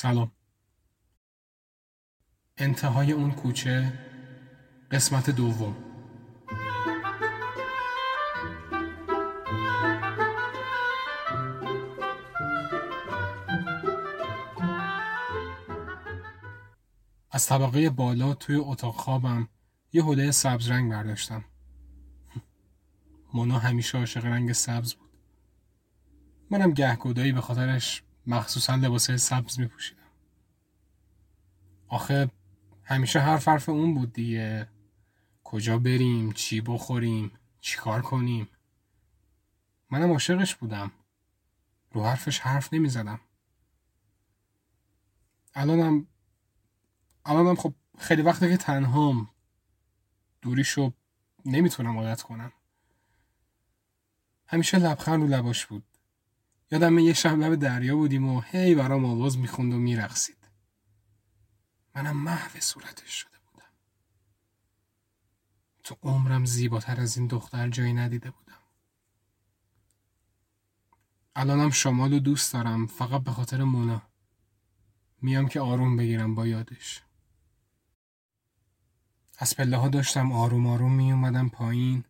سلام. انتهای اون کوچه قسمت دوم. از طبقه بالا توی اتاق خوابم یه حوله سبز رنگ برداشتم. مونا همیشه عاشق رنگ سبز بود. منم گهگدایی به خاطرش مخصوصا لباسه سبز می پوشیدم. آخه همیشه حرف حرف اون بود دیگه. کجا بریم؟ چی بخوریم؟ چی کار کنیم؟ منم عاشقش بودم. رو حرفش حرف نمی زدم الانم الانم خب خیلی وقته که تنهام. دوریشو نمی‌تونم عادت کنم. همیشه لبخند رو لباش بود. یادم یه شب لب دریا بودیم و هی برام آواز می‌خوند و میرقصید. منم محو صورتش شده بودم. تو عمرم زیباتر از این دختر جایی ندیده بودم. الانم شمال رو دوست دارم فقط به خاطر مونا. میام که آروم بگیرم با یادش. از پله ها داشتم آروم آروم می اومدم پایین.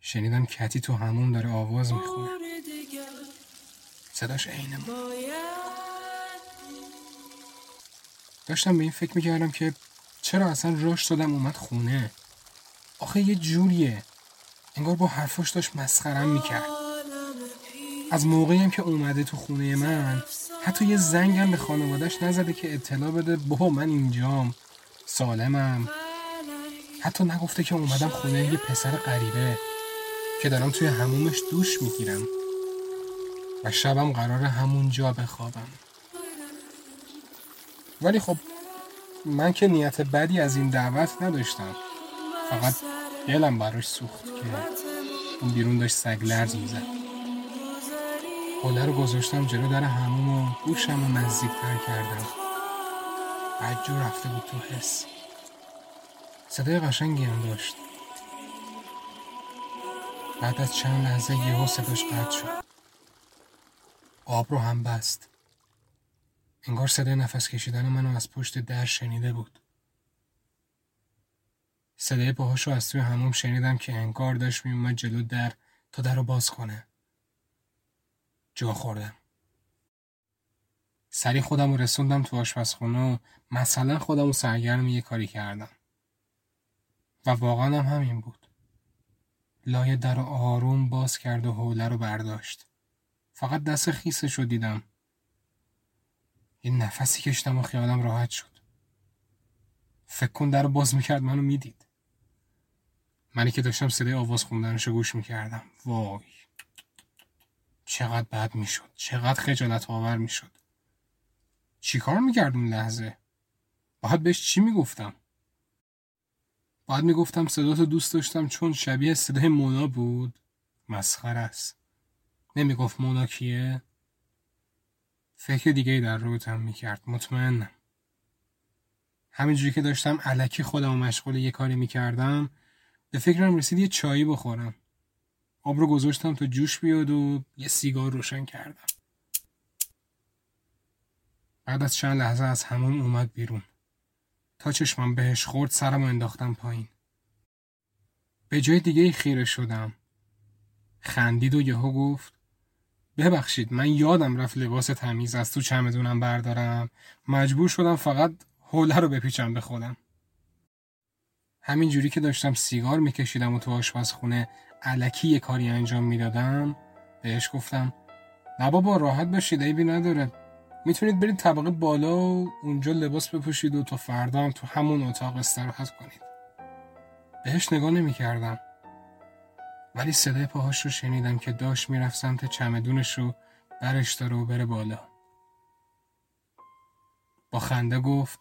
شنیدم کتی تو همون داره آواز می‌خونه. صداش عین داشتم به این فکر می‌کردم که چرا اصلا راش دادم اومد خونه. آخه یه جوریه. انگار با حرفاش داشت مسخرم می‌کرد. از موقعی هم که اومده تو خونه من حتی یه زنگم به خانوادش نزده که اطلاع بده بابا من اینجام سالمم. حتی نگفته که اومدم خونه یه پسر غریبه که دارم توی همومش دوش می‌گیرم. و شبم قرار همونجا بخوابم. ولی خب من که نیت بدی از این دعوت نداشتم. فقط دلم براش سوخت که اون بیرون داشت سگ لرز می‌زد. حوله رو گذاشتم جلو در همون و گوشم رو نزدیکتر کردم. بدجور رفته بود تو حس. صدای قشنگی هم داشت. بعد از چند لحظه یهو صداش قطع شد. آب رو هم بست. انگار صدای نفس کشیدن منو از پشت در شنیده بود. صدای پاهاش رو از توی هموم شنیدم که انگار داشت میومد جلو در تا در رو باز کنه. جا خوردم. سری خودم رو رسوندم تو آشپزخونه و مثلا خودم رو سرگرم یه کاری کردم. و واقعا هم همین بود. لایه در آروم باز کرد و حوله رو برداشت. فقط دست خیسش رو دیدم. یه نفسی کشتم و خیالم راحت شد. فکر کن در باز می‌کرد منو می‌دید. منی که داشتم صدای آواز خوندنشو گوش می‌کردم. وای. چقدر بد می‌شد. چقدر خجالت آور می‌شد چیکار می‌کرد اون لحظه؟ باید بهش چی می‌گفتم؟ باید می‌گفتم صداتو دوست داشتم چون شبیه صدای مونا بود. مسخر است. نمی‌گفت مونا کیه؟ فکر دیگه در روتم می‌کرد. مطمئنم. همینجوری که داشتم علکی خودم و مشغول یه کاری می‌کردم به فکرم رسید یه چایی بخورم. آب رو گذاشتم تا جوش بیاد و یه سیگار روشن کردم. بعد از چند لحظه از همون اومد بیرون. تا چشمم بهش خورد سرم و انداختم پایین. به جای دیگه خیره شدم. خندید و یهو گفت ببخشید من یادم رفت لباس تمیز از تو چمدونم بردارم. مجبور شدم فقط حوله رو بپیچم به خودم. همین جوری که داشتم سیگار میکشیدم و تو آشپزخونه علکی یه کاری انجام می‌دادم بهش گفتم نه بابا راحت باشید عیبی نداره. می‌تونید برید طبقه بالا و اونجا لباس بپوشید و تا فردا هم تو همون اتاق استراحت کنید. بهش نگاه نمی‌کردم. ولی صدای پاهاش رو شنیدم که داشت می‌رفت سمت چمدونش رو برش داره و بره بالا. با خنده گفت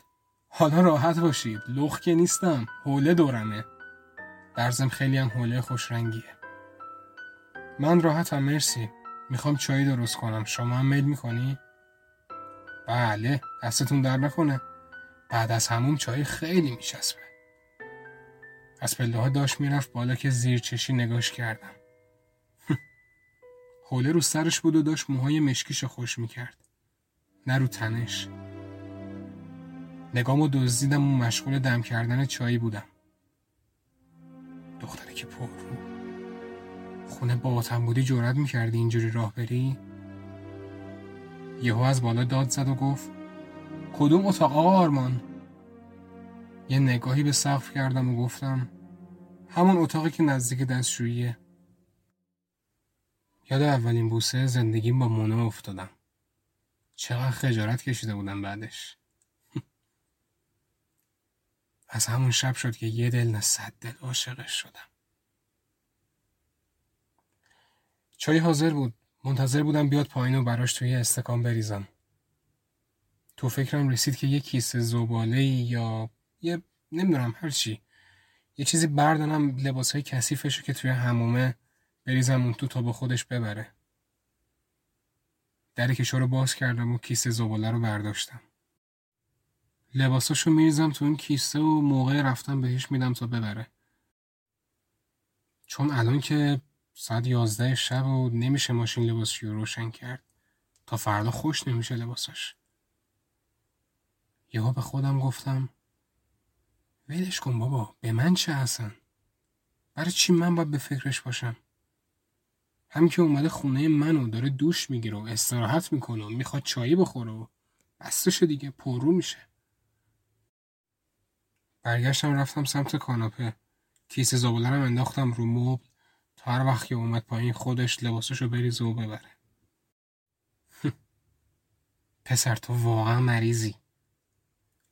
حالا راحت باشید لخ که نیستم حوله دورمه. برزم خیلی هم حوله خوش رنگیه من راحتم مرسی. می‌خوام چای درست کنم. شما هم میل می‌کنی؟ بله دستتون در نکنه. بعد از همون چای خیلی میچسبه. از پله ها داشت می‌رفت بالا که زیر چشی نگاش کردم. حوله رو سرش بود و داشت موهای مشکیش خوش می‌کرد. نه رو تنش. نگامو دزدیدم و مشغول دم کردن چایی بودم. دختره که پر رو. خونه با بودی جرأت می‌کردی اینجوری راه بری؟ یهو از بالا داد زد و گفت کدوم اتاق آرمان؟ یه نگاهی به سقف کردم و گفتم همون اتاقی که نزدیک دستشوییه. یاد اولین بوسه زندگیم با مونه افتادم. چقدر خجارت کشیده بودم بعدش. از همون شب شد که یه دل نه صد دل عاشقش شدم. چای حاضر بود. منتظر بودم بیاد پایین و براش توی استکان بریزم. تو فکرم رسید که یه کیسه زباله یا یه نمی‌دونم هر چی. یه چیزی بردارم لباس های کثیفشو که توی همومه بریزم اون تو تا به خودش ببره. در کشو رو باز کردم و کیسه زباله رو برداشتم. لباساشو میریزم تو این کیسه و موقع رفتم بهش میدم تا ببره. چون الان که ساعت یازده شب و نمیشه ماشین لباسشو روشن کرد تا فردا خوش نمیشه لباساش. یهو به خودم گفتم ولش کن بابا. به من چه هستن برای چی من باید به فکرش باشم؟ همین که اومده خونه منو داره دوش می‌گیره و استراحت می‌کنه و می‌خواد چایی بخوره و بستش دیگه پررو میشه. برگشتم رفتم سمت کاناپه. کیسه زبالرم انداختم رو مبل تا هر وقت که اومد پایین خودش لباسشو بریزه و ببره. پسر تو واقعا مریضی.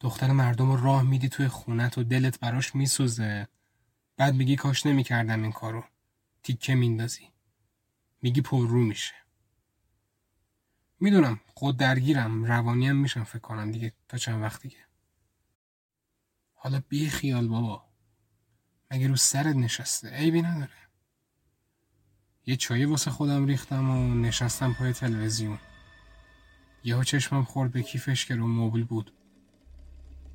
دختر مردم رو راه میدی توی خونت و دلت براش میسوزه. بعد میگی کاش نمی‌کردم این کارو. تیکه میندازی. میگی پر رو میشه. می‌دونم خود درگیرم روانیم میشم فکر کنم دیگه تا چند وقت دیگه. حالا بی خیال بابا. مگه رو سرت نشسته؟ عیبی نداره. یه چایی واسه خودم ریختم و نشستم پای تلویزیون. یهو چشمم خورد به کیفش که رو موبیل بود.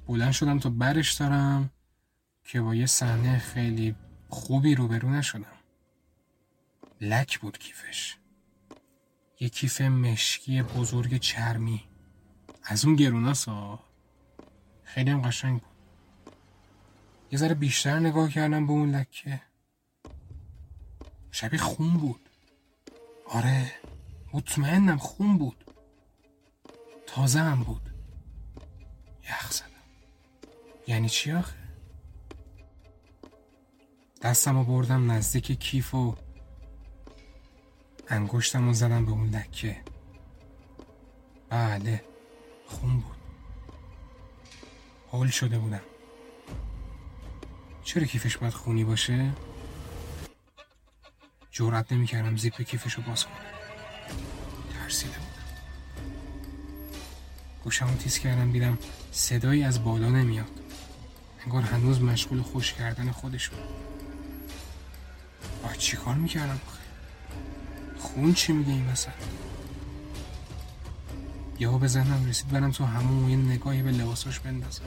بلند شدم تا برش دارم که با یه صحنه خیلی خوبی روبرو نشدم. لک بود کیفش. یه کیف مشکی بزرگ چرمی. از اون گروناسا. خیلی هم قشنگ بود. یه ذره بیشتر نگاه کردم به اون لکه. شبیه خون بود. آره مطمئنم خون بود. تازه هم بود. یخ یعنی چی آخه؟ دستم رو بردم نزدیک کیف و انگشتم رو زدم به اون لکه. بله خون بود. حول شده بودم. چرا کیفش باید خونی باشه؟ جورت نمی‌کردم زیپ کیفش رو باز کنم. ترسیده بودم. گوشمو تیز کردم دیدم صدایی از بالا نمیاد. انگار هنوز مشغول خوش کردن خودشون. باید چی کار می‌کردم؟ خون چی میگه این وسط؟ یهو به ذهنم رسید برم تو همون یه نگاهی به لباساش بندازم.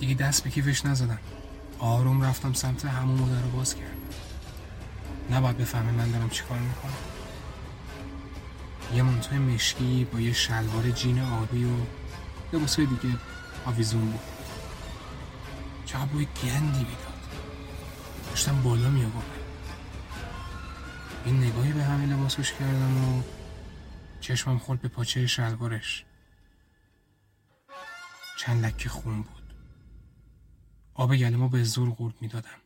دیگه دست به کیفش نزدم. آروم رفتم سمت همون در رو باز کردم. نباید بفهمه من دارم چیکار می‌کنم. یه منتوی مشکی با یه شلوار جین آبی و لباسای دیگه. آویزون بود. چقدر بوی گندی می‌داد. داشتم بالا می این نگاهی به همه لباسش کردم و چشمم خورد به پاچه شلوارش. چند لکه خون بود. آب گلمو به زور قورت می‌دادم.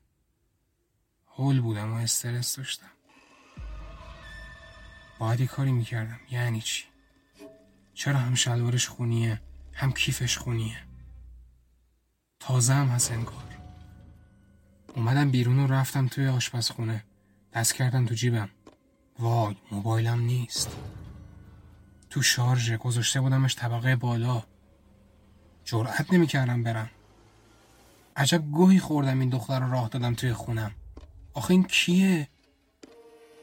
هول بودم و استرس داشتم. باید یه کاری می‌کردم. یعنی چی؟ چرا هم شلوارش خونیه؟ هم کیفش خونیه. تازه هم هست انگار. اومدم بیرون و رفتم توی آشپزخونه. دست کردم تو جیبم. وای موبایلم نیست. تو شارژ گذاشته بودمش طبقه بالا. جرأت نمی‌کردم برم. عجب گوهی خوردم این دختر رو راه دادم توی خونم. آخه این کیه؟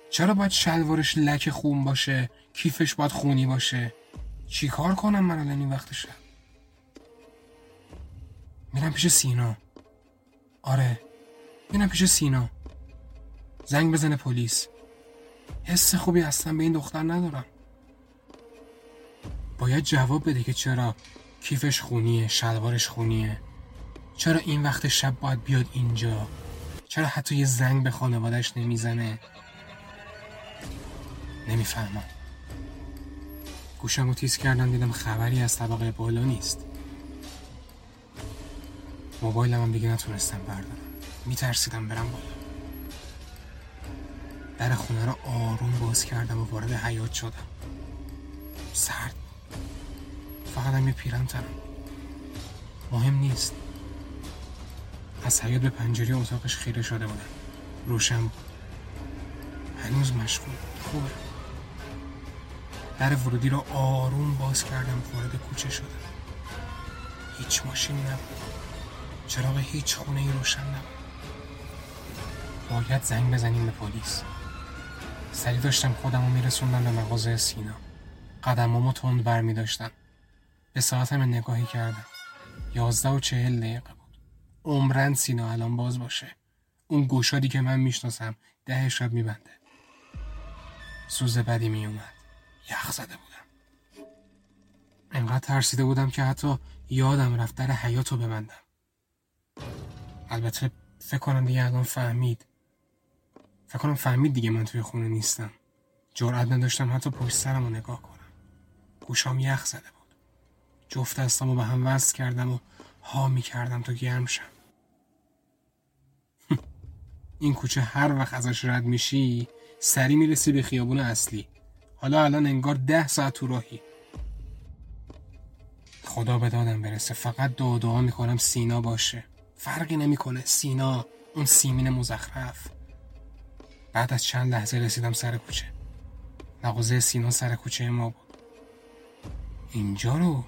چرا باید شلوارش لک خون باشه؟ کیفش باید خونی باشه؟ چی کار کنم من الان این وقت شب میرم پیش سینا. آره میرم پیش سینا. زنگ بزنه پلیس. حس خوبی اصلا به این دختر ندارم. باید جواب بده که چرا کیفش خونیه شلوارش خونیه. چرا این وقت شب باید بیاد اینجا؟ چرا حتی یه زنگ به خانوادش نمی‌زنه؟ نمی‌فهمم. گوشم رو تیز کردم دیدم خبری از طبقه بالا نیست. موبایلم هم دیگه نتونستم بردارم. میترسیدم برم بالا. در خونه رو آروم باز کردم و وارد حیات شدم. سرد. فقط هم یه پیرم تنم مهم نیست. از حیات به پنجره اتاقش خیره شده بودم. روشن بود. هنوز مشغول. خوبه. در ورودی رو آروم باز کردم. وارد کوچه شدم. هیچ ماشینی نبود. چراغ هیچ خونه ای روشن نبود. باید زنگ بزنیم به پلیس. سری داشتم خودم رو میرسوندم به مغازه سینا. قدمامو تند بر می داشتم. به ساعتم نگاهی کردم. یازده و چهل دقیقه بود. عمرن سینا الان باز باشه. اون گوشادی که من می‌شناسم ده شب میبنده. سوز بدی میومد یخ زده بودم. انقدر ترسیده بودم که حتی یادم رفت در حیات رو ببندم. البته فکر کنم دیگه الان فهمید. فکر کنم فهمید دیگه من توی خونه نیستم. جرأت نداشتم حتی پشت سرم رو نگاه کنم. گوشام یخ زده بود. جفت دستم رو به هم وصل کردم و ها می کردم تا گرم شم. این کوچه هر وقت ازش رد میشی سری می‌رسی به خیابون اصلی. حالا الان انگار ده ساعت تو راهی. خدا به دادم برسه. فقط دعا دعا می‌کنم سینا باشه. فرقی نمی‌کنه. سینا اون سیمین مزخرف. بعد از چند لحظه رسیدم سر کوچه. مغازه سینا سر کوچه ما بود. اینجا رو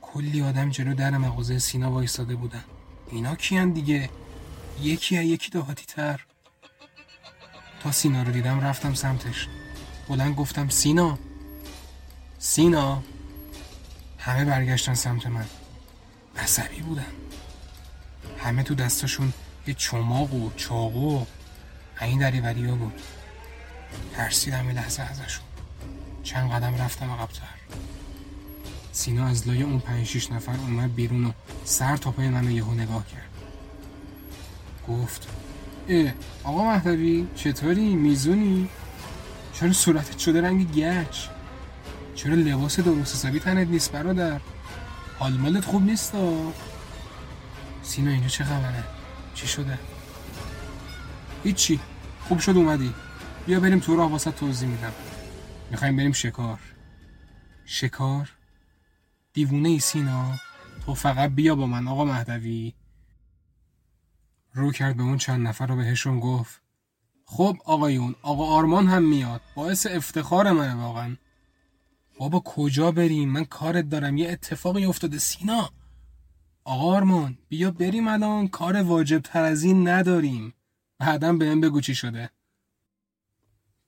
کلی آدم جلو در مغازه سینا وایستاده بودن. اینا کیان دیگه؟ یکی یا یکی دهاتی تر تا سینا رو دیدم رفتم سمتش. بلند گفتم سینا؟ سینا؟ همه برگشتن سمت من. عصبی بودن. همه تو دستاشون یه چماق و چاقو این دری ها بود. ترسیدم یه لحظه ازشون. چند قدم رفتم عقبتر. سینا از لای اون پنج شیش نفر اومد بیرون و سر تا پای منو یهو نگاه کرد. گفت اه آقا مهدوی چطوری؟ میزونی؟ چرا صورتت شده رنگ گچ؟ چرا لباس درست حسابی تنت نیست برادر؟ حال مالت خوب نیست سینا اینجا چه خبره؟ چی شده؟ هیچی. خوب شد اومدی. بیا بریم تو راه واسه توضیح میدم. می‌خوایم بریم شکار. شکار؟ دیوونه ای سینا. تو فقط بیا با من آقا مهدوی. رو کرد به اون چند نفر رو بهشون گفت. خب آقایون آقا آرمان هم میاد. باعث افتخار منه واقعا. بابا کجا بریم؟ من کارت دارم. یه اتفاقی افتاده سینا. آقا آرمان بیا بریم الان کار واجب تر از این نداریم. بعدم بهم بگو چی شده.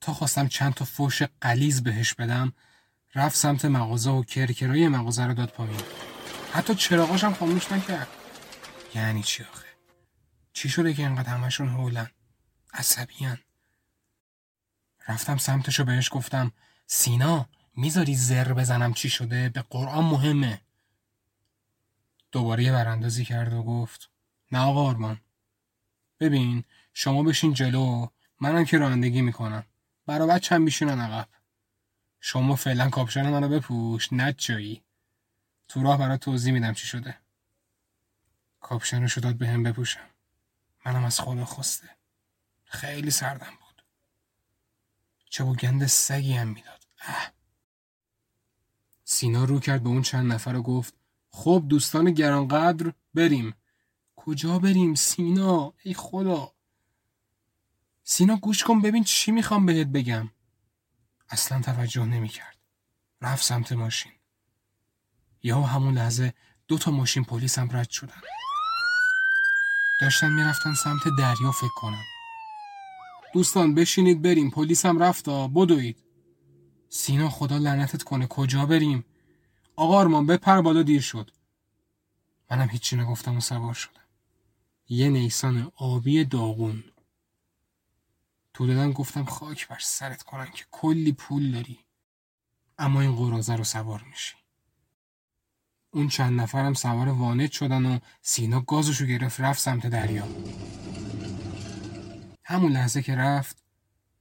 تا خواستم چند تا فوش قلیز بهش بدم رفت سمت مغازه و کرکرای مغازه رو داد پایین. حتی چراغاشم خاموش نکرد. یعنی چی آخه؟ چی شده که اینقدر همشون هولن؟ عصبیان. رفتم سمتش رو بهش گفتم سینا می‌ذاری زر بزنم چی شده؟ به قرآن مهمه. دوباره یه براندازی کرد و گفت نه آقا آرمان ببین شما بشین جلو منم که رانندگی می‌کنم. برا بچم بیشونن عقب. شما فعلا کاپشن منو بپوش نچایی تو راه برای توضیح میدم چی شده. کاپشنشو داد به هم بپوشم. منم از خدا خواسته. خیلی سردم بود. چه گند سگی هم می‌داد. سینا رو کرد به اون چند نفر و گفت خب دوستان گرانقدر بریم. کجا بریم؟ سینا ای خدا. سینا گوش کن ببین چی می‌خوام بهت بگم. اصلا توجه نمی‌کرد. رفت سمت ماشین. یا همون لحظه دو تا ماشین پلیس هم رد شدن. داشتن می‌رفتن سمت دریا فکر کنم. دوستان بشینید بریم. پلیس هم رفتا بدوید. سینا خدا لعنتت کنه. کجا بریم؟ آقا آرمان بپر بالا دیر شد. منم هیچی نگفتم و سوار شدم. یه نیسان آبی داغون. تو دادن گفتم خاک بر سرت کنن که کلی پول داری. اما این قرازه رو سوار میشی. اون چند نفرم سوار وانت شدن و سینا گازشو گرفت رفت سمت دریا. همون لحظه که رفت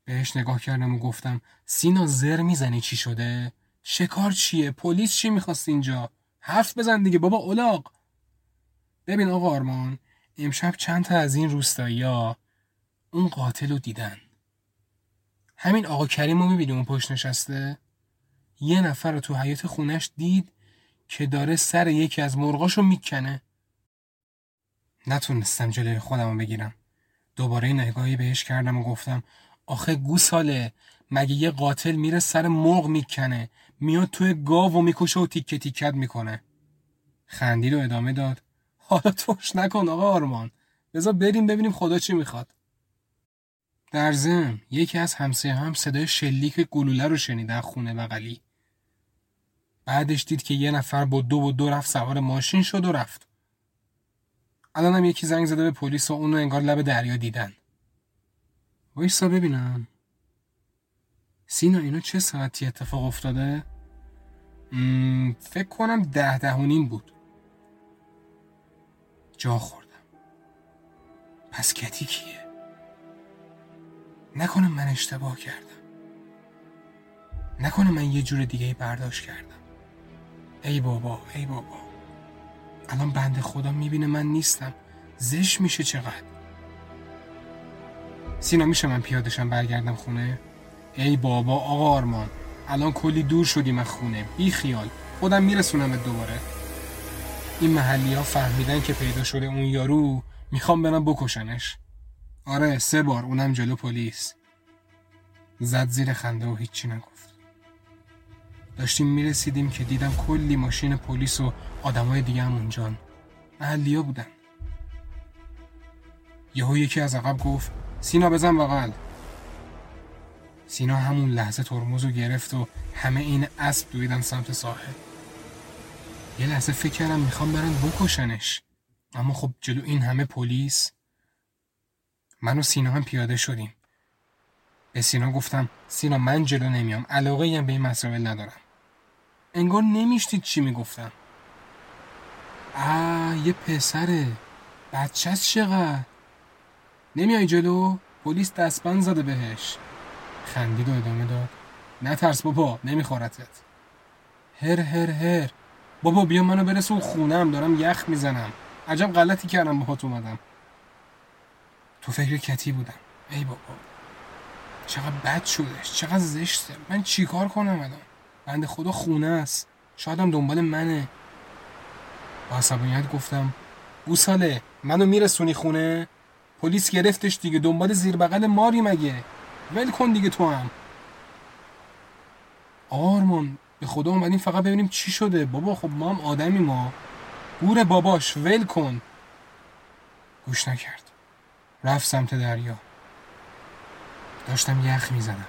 بهش نگاه کردم و گفتم سینا زر می‌زنی چی شده؟ شکار چیه؟ پلیس چی می‌خواست اینجا؟ حرف بزن دیگه بابا اولاق ببین آقا آرمان امشب چند تا از این روستایی ها اون قاتل رو دیدن. همین آقا کریم رو می‌بینی اون پشت نشسته؟ یه نفر رو تو حیات خونش دید که داره سر یکی از مرغاشو می‌کنه. نتونستم جلوی خودم رو بگیرم. دوباره نگاهی بهش کردم و گفتم آخه گوساله مگه یه قاتل میره سر مرغ می‌کنه؟ میاد توی گاو و می‌کشه و تیکه تیکت می‌کنه. خندید و ادامه داد. حالا توش نکن آقا آرمان. بذار بریم ببینیم خدا چی می‌خواد. در زم یکی از همسایه هم صدای شلیک گلوله رو شنیده خونه بغلی. بعدش دید که یه نفر با دو و دو رفت سوار ماشین شد و رفت. الان هم یکی زنگ زده به پلیس و اونو انگار لب دریا دیدن. وایسا ببینم. سینا اینا چه ساعتی اتفاق افتاده؟ فکر کنم ده ده و نیم بود. جا خوردم. پس کتی کیه؟ نکنم من اشتباه کردم. نکنم من یه جور دیگه برداشت کردم. ای بابا ای بابا. الان بند خدا می‌بینه من نیستم. زش میشه چقدر؟ سینا میشه من پیادشم برگردم خونه؟ ای بابا آقا آرمان. الان کلی دور شدیم از خونه. بی خیال خودم میرسونم دوباره. این محلی ها فهمیدن که پیدا شده اون یارو می‌خوام برم بکشنش. آره سه بار اونم جلو پلیس. زد زیر خنده و هیچی نگفت. داشتیم می‌رسیدیم که دیدم کلی ماشین پلیس و آدمای دیگه هم اونجان محلی بودن. یهو یکی از عقب گفت سینا بزن بغل. سینا همون لحظه ترمز رو گرفت و همه این اسب دویدن سمت ساحل. یه لحظه فکر کردم می‌خوام برن بکشنش. اما خب جلو این همه پلیس من و سینا هم پیاده شدیم. به سینا گفتم سینا من جلو نمیام علاقه هم به این مسائل ندارم. انگار نمیشتید چی می‌گفتم. آه یه پسره. بچه چقدر؟ نمیای جلو؟ پلیس دستبند زده بهش. خندید و ادامه داد. نترس بابا نمیخورتت. هر هر هر. بابا بیا منو برس و خونم دارم یخ می‌زنم. عجب غلطی کردم باهات اومدم. تو فکر کتی بودم. ای بابا. چقدر بد شدش چقدر زشته. من چیکار کنم الان؟ بنده خدا خونه است. شایدم دنبال منه. با عصبانیت گفتم گوساله منو میرسونی خونه؟ پلیس گرفتش دیگه دنبال زیر بغل ماری مگه؟ ول کن دیگه تو هم. آرمان به خدا اومدیم فقط ببینیم چی شده. بابا خب ما هم آدمی ما گور باباش ول کن. گوش نکرد. رفت سمت دریا. داشتم یخ می‌زدم.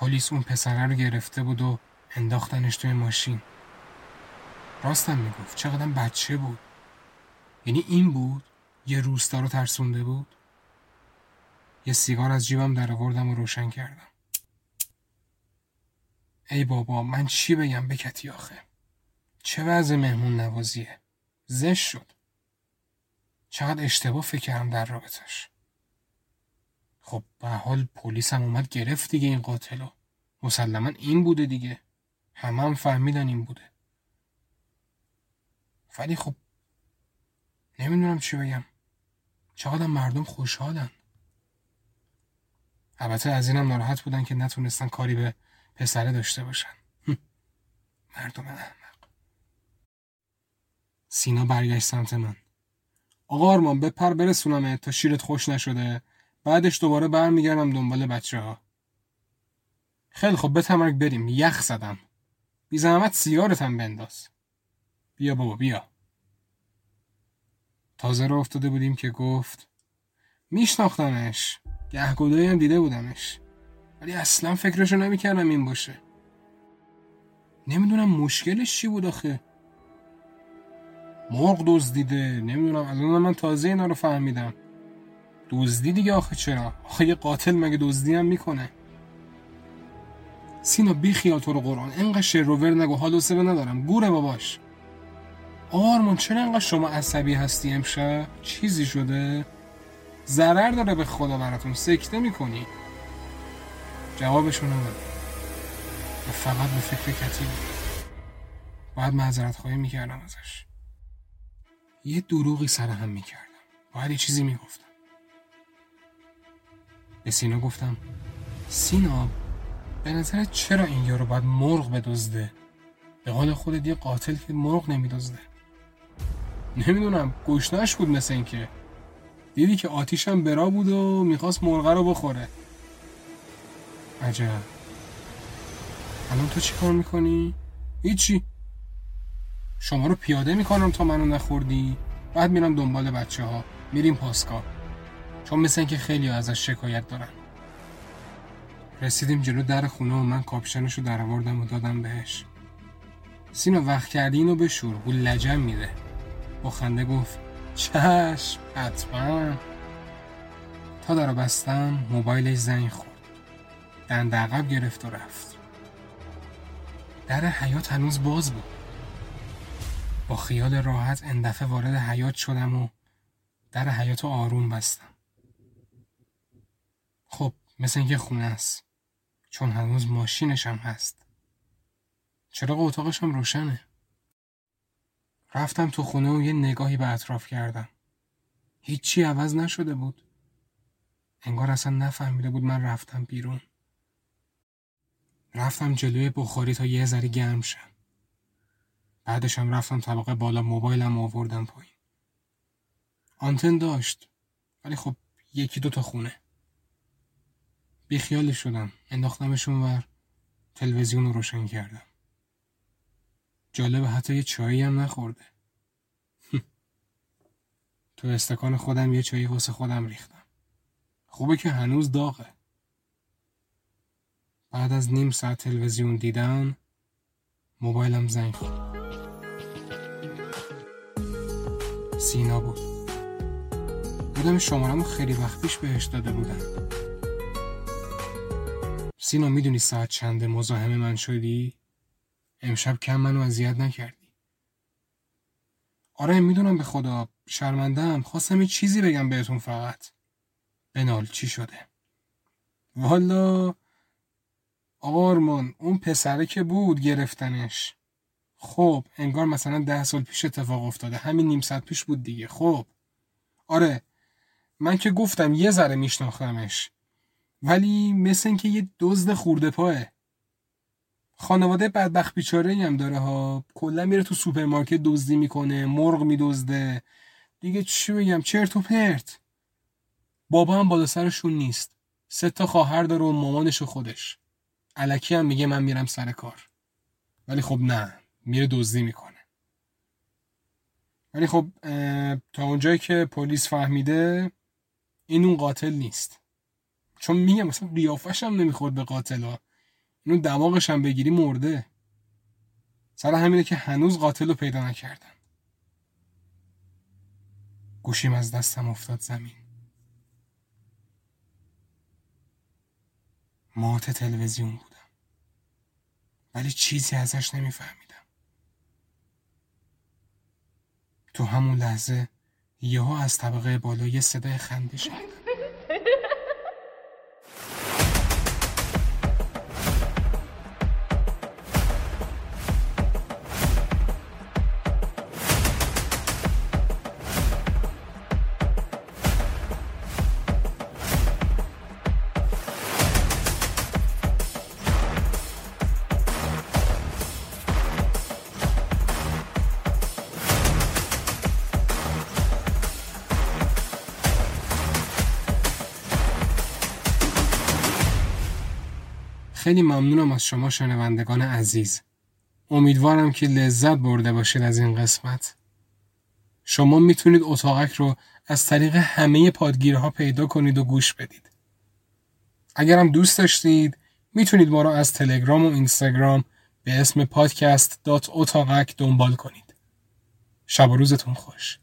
پلیس اون پسره رو گرفته بود و انداختنش توی ماشین. راستم می‌گفت چقدر بچه بود. یعنی این بود؟ یه روستا رو ترسونده بود؟ یه سیگار از جیبم در آوردم و روشن کردم. ای بابا من چی بگم بکتی آخه؟ چه وضع مهمون نوازیه؟ زش شد. چقدر اشتباه فکرم در رابطش خب به حال پلیس هم اومد گرفت دیگه این قاتلو. مسلما این بوده دیگه. همه هم فهمیدن این بوده. ولی خب نمی‌دونم چی بگم. چقدر مردم خوشحالن. البته از اینم ناراحت بودن که نتونستن کاری به پسره داشته باشن. مردم احمق. سینا برگشت سمت من. آقا آرمان بپر برسونمه تا شیرت خوش نشده. بعدش دوباره برمیگردم دنبال بچه ها خیلی خب بتمرک بریم. یخ زدم. بی زحمت سیارت هم بنداز. بیا بابا بیا. تازه رو افتاده بودیم که گفت میشناختمش. گهگدایی هم دیده بودمش. ولی اصلا فکرشو نمی‌کردم این باشه. نمی‌دونم مشکلش چی بود آخه. مرغ دزدیده. نمی‌دونم الان من تازه اینا رو فهمیدم. دزدی دیگه آخه چرا؟ آخه یه قاتل مگه دزدی هم می‌کنه؟ سینا بی خیال تو رو قرآن. انقدر شروور نگو. حال و ندارم. گوره باباش. آرمان چرا انقدر شما عصبی هستی امشب؟ چیزی شده؟ ضرر داره به خدا براتون. سکته می‌کنی. جوابشون نداره و فقط به فکر کتی بود باید معذرت خواهی می‌کردم ازش. یه دروغی سر هم می‌کردم. باید یه چیزی می‌گفتم. به سینا گفتم سینا به نظر چرا این یارو باید مرغ بدزده؟ به قول خودت یه قاتل که مرغ نمیدزده. نمی‌دونم گشنش بود مثل اینکه دیدی که آتیشم برا بود و می‌خواست مرغه رو بخوره. عجب. الان تو چی کار می‌کنی؟ هیچی. شما رو پیاده می‌کنم تا منو نخوردی. بعد میرم دنبال بچه ها میریم پاسکا چون مثل اینکه خیلی ازش شکایت دارن. رسیدیم جلو در خونه و من کاپشنش رو در و دادم بهش. سینا وقت کردی اینو بشور. او لجم میده. با خنده گفت چشم حتما. تا در بستم موبایلش زنگ خورد. دند عقب گرفت و رفت. در حیات هنوز باز بود. با خیال راحت اندفعه وارد حیات شدم و در حیات آروم بستم. خب مثل اینکه خونه است. چون هنوز ماشینش هم هست. چراغ اتاقش هم روشنه. رفتم تو خونه و یه نگاهی به اطراف کردم. هیچی عوض نشده بود. انگار اصلا نفهمیده بود من رفتم بیرون. رفتم جلوی بخاری تا یه ذری گرم شم. بعدش هم رفتم طبقه بالا موبایلم آوردم پایین. آنتن داشت ولی خب یکی دو تا خونه. بیخیال شدم. انداختمشون ور. تلویزیون رو روشن کردم. جالبه حتی یه چایی هم نخورده. تو استکان خودم یه چایی واسه خودم ریختم. خوبه که هنوز داغه. بعد از نیم ساعت تلویزیون دیدن موبایلم زنگ خورد. سینا بود. بودم شمارمو خیلی وقت پیش بهش داده بودم. سینا می‌دونی ساعت چنده مزاحم من شدی؟ امشب کم منو اذیت نکردی. آره می‌دونم به خدا. شرمندم خواستم یه چیزی بگم بهتون فقط. بنال چی شده؟ والا آقا آرمان اون پسره که بود گرفتنش. خب انگار مثلا ده سال پیش اتفاق افتاده. همین نیم ساعت پیش بود دیگه. خب. آره من که گفتم یه ذره میشناختمش. ولی مثل اینکه یه دزد خرده پا خانواده بدبخت بیچاره هم داره ها. کلا میره تو سوپرمارکت دزدی می‌کنه مرغ میدزده. دیگه چی بگم؟ چرت و پرت. بابا هم بالا سرشون نیست. سه تا خواهر داره و مامانش و خودش. علکی هم میگه من میرم سر کار. ولی خب نه میره دزدی می‌کنه. ولی خب تا اونجایی که پلیس فهمیده این اون قاتل نیست. چون میگم مثلا قیافش هم نمی‌خورد به قاتل ها اینو دماغش هم بگیری مرده. سر همینه که هنوز قاتل رو پیدا نکردن گوشیم از دستم افتاد زمین. مات تلویزیون بودم. ولی چیزی ازش نمیفهمیدم. تو همون لحظه یهو از طبقه بالا یه صدای خنده شنیدم. خیلی ممنونم از شما شنوندگان عزیز. امیدوارم که لذت برده باشید از این قسمت. شما می‌تونید اتاقک رو از طریق همه پادگیرها پیدا کنید و گوش بدید. اگرم دوست داشتید می‌تونید ما رو از تلگرام و اینستاگرام به اسم پادکست دات اتاقک دنبال کنید. شب و روزتون خوش.